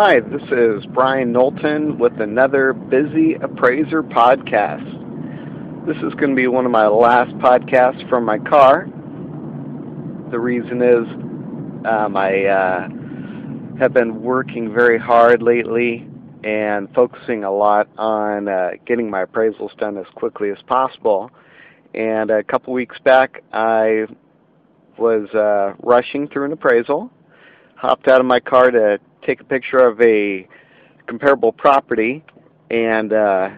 Hi, this is Brian Knowlton with another Busy Appraiser podcast. This is going to be one of my last podcasts from my car. The reason is um, I uh, have been working very hard lately and focusing a lot on uh, getting my appraisals done as quickly as possible. And a couple weeks back, I was uh, rushing through an appraisal, hopped out of my car to take a picture of a comparable property, and uh,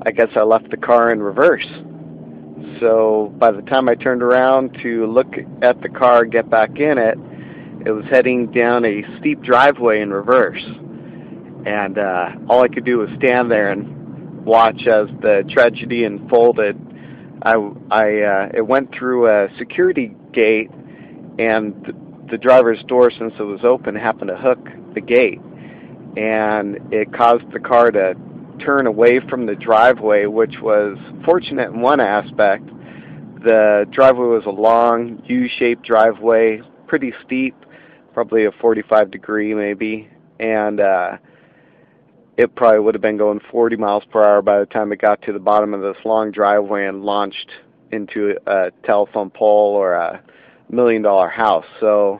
I guess I left the car in reverse. So by the time I turned around to look at the car, get back in it, it was heading down a steep driveway in reverse. And uh, all I could do was stand there and watch as the tragedy unfolded. I, I uh, it went through a security gate, and the driver's door, since it was open, happened to hook the gate, and it caused the car to turn away from the driveway, which was fortunate in one aspect. The driveway was a long U-shaped driveway, pretty steep, probably a 45 degree maybe, and uh, it probably would have been going 40 miles per hour by the time it got to the bottom of this long driveway and launched into a telephone pole or a million dollar house. So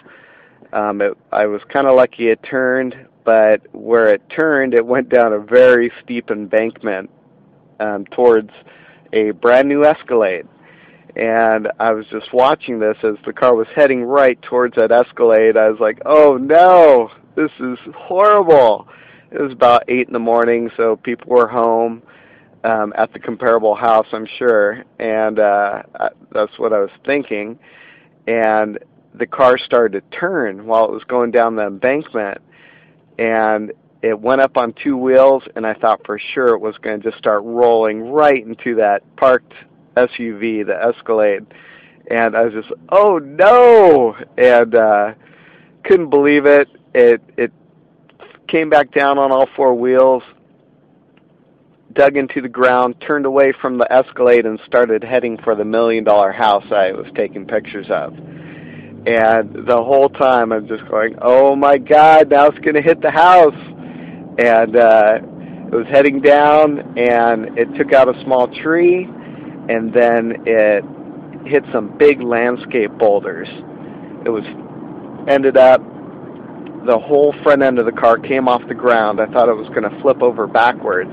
um, it, I was kind of lucky it turned, but where it turned, it went down a very steep embankment um, towards a brand new Escalade. And I was just watching this as the car was heading right towards that Escalade. I was like, oh no, this is horrible. It was about 8 in the morning, so people were home um, at the comparable house, I'm sure. And uh, that's what I was thinking and the car started to turn while it was going down the embankment and it went up on two wheels and I thought for sure it was going to just start rolling right into that parked SUV, the Escalade. And I was just, "Oh no!" and uh couldn't believe it. It it came back down on all four wheels, dug into the ground, turned away from the Escalade, and started heading for the million dollar house I was taking pictures of. And the whole time I'm just going, oh my God, now it's going to hit the house. And uh, it was heading down, and it took out a small tree, and then it hit some big landscape boulders. It was ended up the whole front end of the car came off the ground. I thought it was going to flip over backwards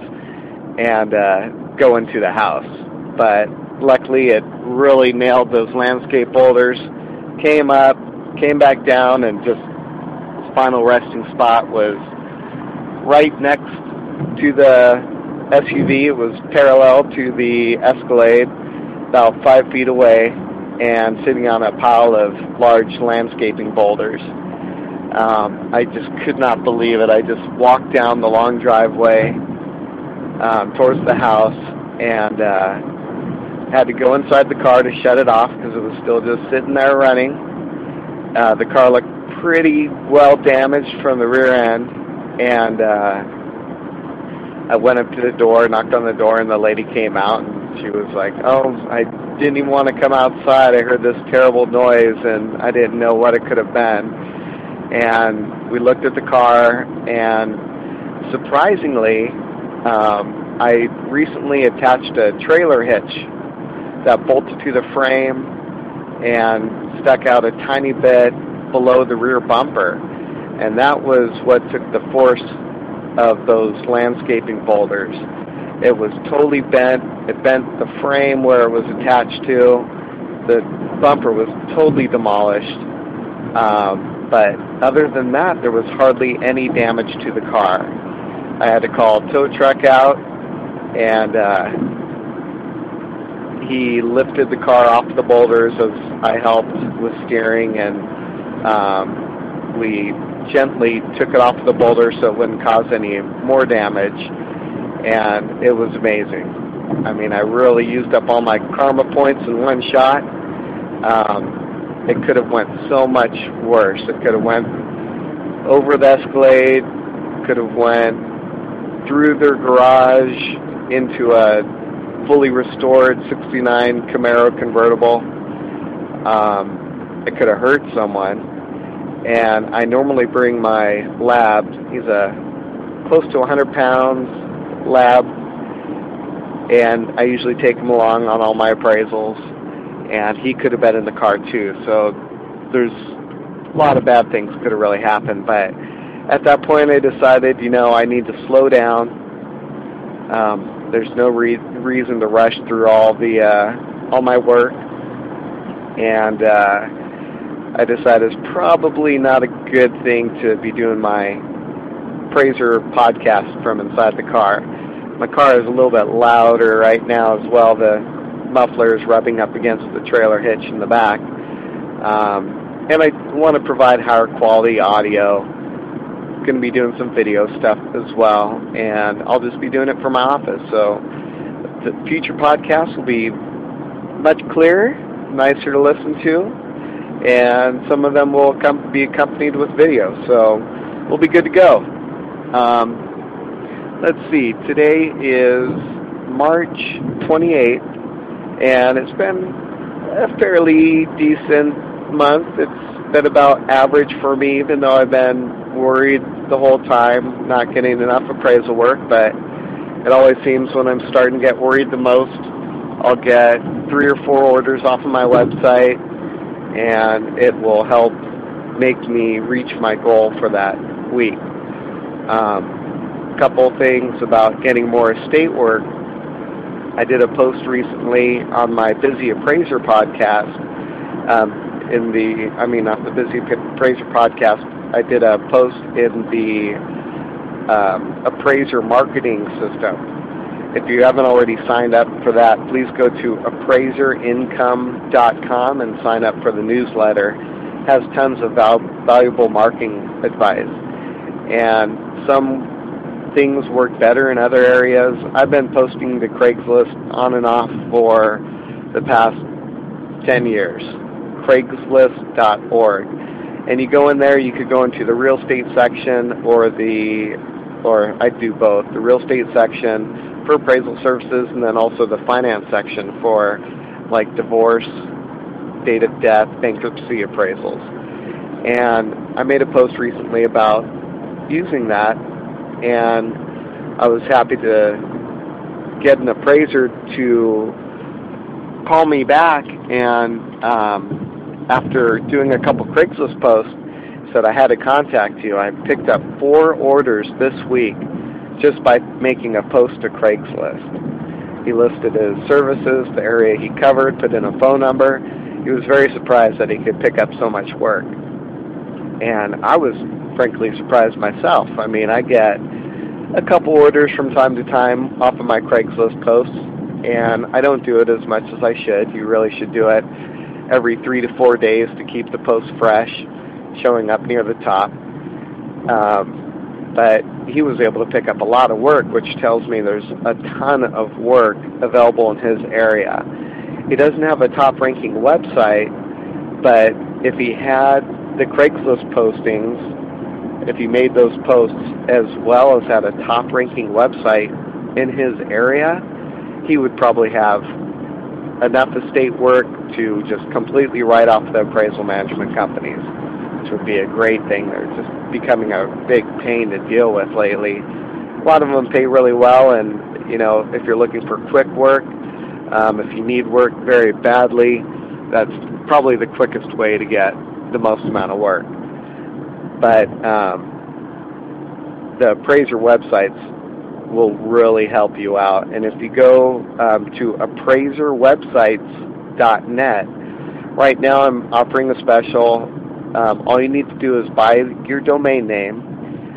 and uh, go into the house. But luckily, it really nailed those landscape boulders. Came up, came back down, and just its final resting spot was right next to the SUV. It was parallel to the Escalade, about five feet away, and sitting on a pile of large landscaping boulders. Um, I just could not believe it. I just walked down the long driveway um, towards the house and uh, had to go inside the car to shut it off because it was still just sitting there running. Uh, the car looked pretty well damaged from the rear end, and uh, I went up to the door, knocked on the door, and the lady came out, and she was like, "Oh, I didn't even want to come outside. I heard this terrible noise, and I didn't know what it could have been." And we looked at the car, and surprisingly, um, I recently attached a trailer hitch that bolted to the frame and stuck out a tiny bit below the rear bumper. And that was what took the force of those landscaping boulders. It was totally bent. It bent the frame where it was attached to. The bumper was totally demolished. Um, but other than that, there was hardly any damage to the car. I had to call tow truck out, and uh, he lifted the car off the boulders as I helped with steering, and um, we gently took it off the boulder so it wouldn't cause any more damage. And it was amazing. I mean, I really used up all my karma points in one shot. Um, it could have went so much worse. It could have went over the Escalade, could have went through their garage into a fully restored 69 Camaro convertible. Um, it could have hurt someone. and I normally bring my lab. He's a close to 100 pounds lab, and I usually take him along on all my appraisals. And he could have been in the car too. So there's a lot of bad things could have really happened. But at that point, I decided, you know, I need to slow down. Um, there's no re- reason to rush through all the uh, all my work, and uh, I decided it's probably not a good thing to be doing my Praiser podcast from inside the car. My car is a little bit louder right now as well. The muffler is rubbing up against the trailer hitch in the back. Um, and I want to provide higher quality audio. Going to be doing some video stuff as well, and I'll just be doing it from my office. So the future podcasts will be much clearer, nicer to listen to, and some of them will come, be accompanied with video. So we'll be good to go. Um, let's see, today is March 28th, and it's been a fairly decent month. It's been about average for me, even though I've been worried the whole time, not getting enough appraisal work, but it always seems when I'm starting to get worried the most, I'll get three or four orders off of my website, and it will help make me reach my goal for that week. Um, couple things about getting more estate work. I did a post recently on my Busy Appraiser podcast. Um, in the, I mean, not the Busy Appraiser podcast. I did a post in the um, Appraiser marketing system. If you haven't already signed up for that, please go to appraiserincome.com and sign up for the newsletter. It has tons of val- valuable marketing advice. And some things work better in other areas. I've been posting to Craigslist on and off for the past 10 years. Craigslist.org. And you go in there, you could go into the real estate section or the, or I do both, the real estate section for appraisal services and then also the finance section for like divorce, date of death, bankruptcy appraisals. And I made a post recently about using that, and I was happy to get an appraiser to call me back and um, after doing a couple Craigslist posts said I had to contact you. I picked up four orders this week just by making a post to Craigslist. He listed his services, the area he covered, put in a phone number. He was very surprised that he could pick up so much work. And I was frankly surprised myself. I mean, I get a couple orders from time to time off of my Craigslist posts, and I don't do it as much as I should. You really should do it every three to four days to keep the post fresh, showing up near the top. Um, but he was able to pick up a lot of work, which tells me there's a ton of work available in his area. He doesn't have a top ranking website, but if he had the Craigslist postings, if he made those posts as well as had a top ranking website in his area, he would probably have enough estate work to just completely write off the appraisal management companies, which would be a great thing. They're just becoming a big pain to deal with lately. A lot of them pay really well, and you know, if you're looking for quick work, um, if you need work very badly, that's probably the quickest way to get the most amount of work. But um, the appraiser websites will really help you out. And if you go um, to appraiserwebsites.net, right now I'm offering a special. Um, all you need to do is buy your domain name.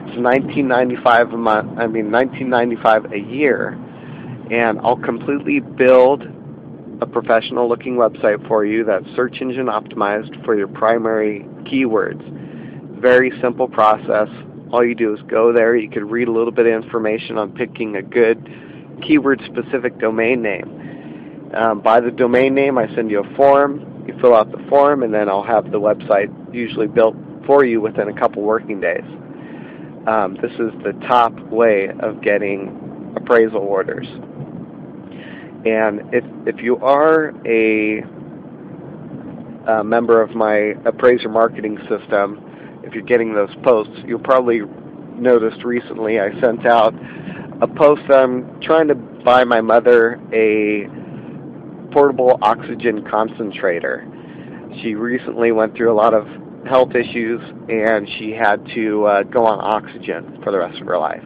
It's 19.95 a month. I mean 19.95 a year, and I'll completely build a professional looking website for you that's search engine optimized for your primary keywords. Very simple process. All you do is go there. You could read a little bit of information on picking a good keyword specific domain name. Um, by the domain name, I send you a form. You fill out the form, and then I'll have the website usually built for you within a couple working days. Um, this is the top way of getting appraisal orders. And if if you are a, a member of my appraiser marketing system, you're getting those posts, you'll probably noticed recently I sent out a post that I'm trying to buy my mother a portable oxygen concentrator. She recently went through a lot of health issues and she had to uh, go on oxygen for the rest of her life.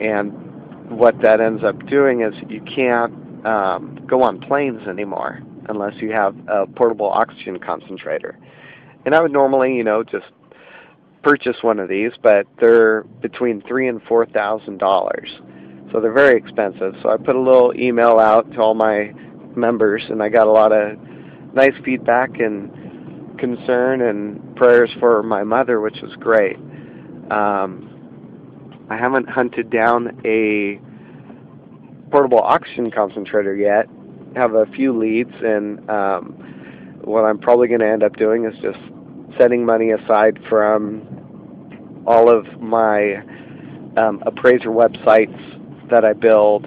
And what that ends up doing is you can't um, go on planes anymore unless you have a portable oxygen concentrator. And I would normally, you know, just purchase one of these, but they're between three and four thousand dollars. So they're very expensive. So I put a little email out to all my members and I got a lot of nice feedback and concern and prayers for my mother, which was great. Um, I haven't hunted down a portable oxygen concentrator yet. Have a few leads, and um, what I'm probably going to end up doing is just setting money aside from all of my um, appraiser websites that I build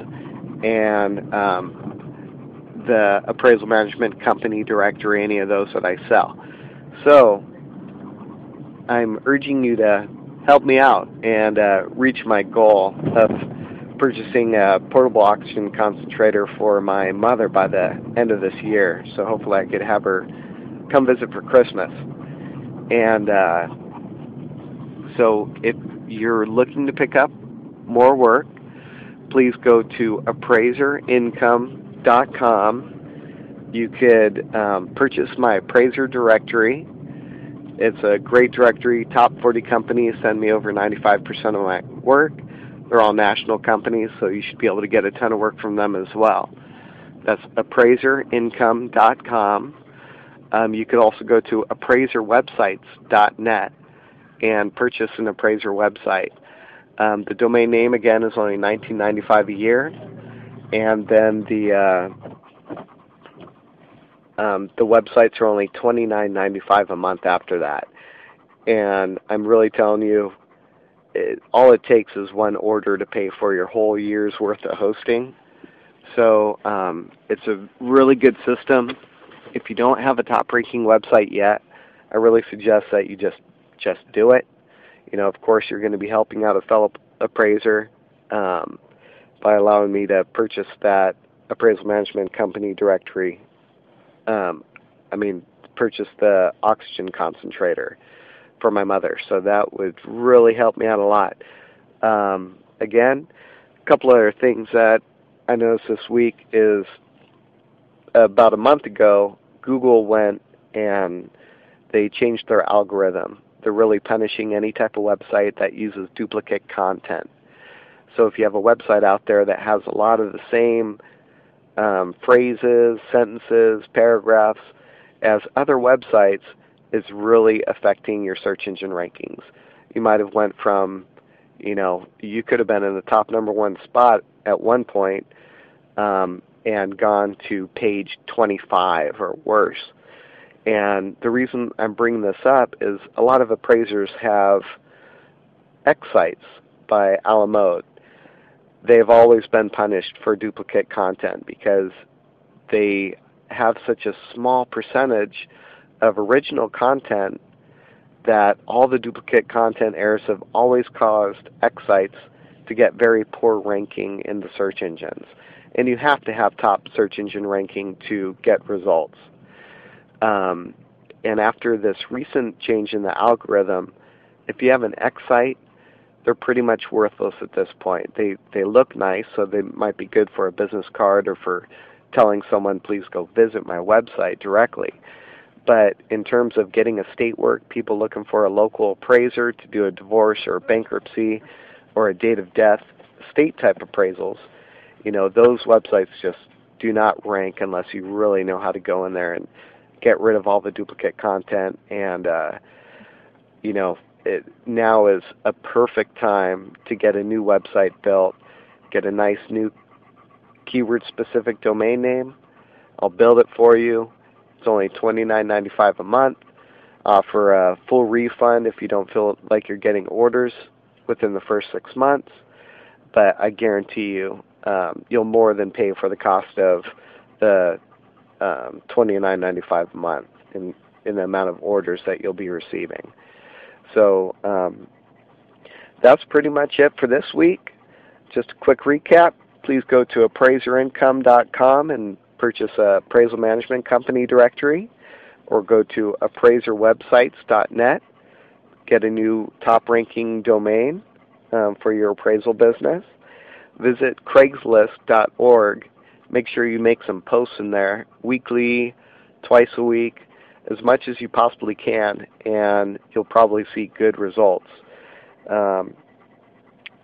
and um, the appraisal management company directory, any of those that I sell. So I'm urging you to help me out and uh, reach my goal of purchasing a portable oxygen concentrator for my mother by the end of this year. So hopefully I could have her come visit for Christmas. And uh, so if you're looking to pick up more work, please go to appraiserincome.com. You could um, purchase my appraiser directory it's a great directory. Top 40 companies send me over 95% of my work. They're all national companies, so you should be able to get a ton of work from them as well. That's appraiserincome.com. Um, you could also go to appraiserwebsites.net and purchase an appraiser website. Um, the domain name again is only 19.95 a year, and then the uh, um, the websites are only twenty nine ninety five a month after that, and I'm really telling you, it, all it takes is one order to pay for your whole year's worth of hosting. So um, it's a really good system. If you don't have a top ranking website yet, I really suggest that you just just do it. You know, of course, you're going to be helping out a fellow appraiser um, by allowing me to purchase that appraisal management company directory um, I mean, purchase the oxygen concentrator for my mother. So that would really help me out a lot. Um, again, a couple other things that I noticed this week is about a month ago, Google went and they changed their algorithm. They're really punishing any type of website that uses duplicate content. So if you have a website out there that has a lot of the same um, phrases, sentences, paragraphs as other websites it's really affecting your search engine rankings. You might have went from, you know, you could have been in the top number one spot at one point um, and gone to page 25 or worse. And the reason I'm bringing this up is a lot of appraisers have X sites by a la mode they've always been punished for duplicate content because they have such a small percentage of original content that all the duplicate content errors have always caused X sites to get very poor ranking in the search engines. And you have to have top search engine ranking to get results. Um, and after this recent change in the algorithm, if you have an X site they're pretty much worthless at this point. They they look nice, so they might be good for a business card or for telling someone please go visit my website directly. But in terms of getting estate work, people looking for a local appraiser to do a divorce or a bankruptcy or a date of death state type appraisals, you know, those websites just do not rank unless you really know how to go in there and get rid of all the duplicate content and uh, you know it now is a perfect time to get a new website built, get a nice new keyword specific domain name. I'll build it for you. It's only $29.95 a month. For a full refund if you don't feel like you're getting orders within the first six months. But I guarantee you, um, you'll more than pay for the cost of the um, $29.95 a month in, in the amount of orders that you'll be receiving. So um, that's pretty much it for this week. Just a quick recap. Please go to appraiserincome.com and purchase a appraisal management company directory or go to appraiserwebsites.net. Get a new top ranking domain um, for your appraisal business. Visit Craigslist.org. Make sure you make some posts in there weekly, twice a week, as much as you possibly can, and you'll probably see good results. Um,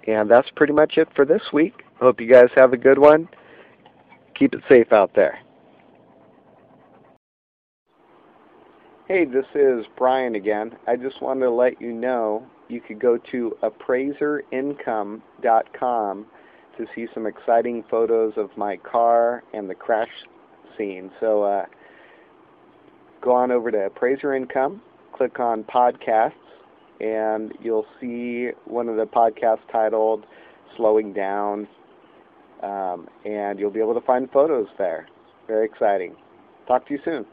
and that's pretty much it for this week. Hope you guys have a good one. Keep it safe out there. Hey, this is Brian again. I just wanted to let you know you could go to appraiserincome.com to see some exciting photos of my car and the crash scene. So uh, go on over to Appraiser Income, click on podcasts, and you'll see one of the podcasts titled Slowing Down, um, and you'll be able to find photos there. Very exciting. Talk to you soon.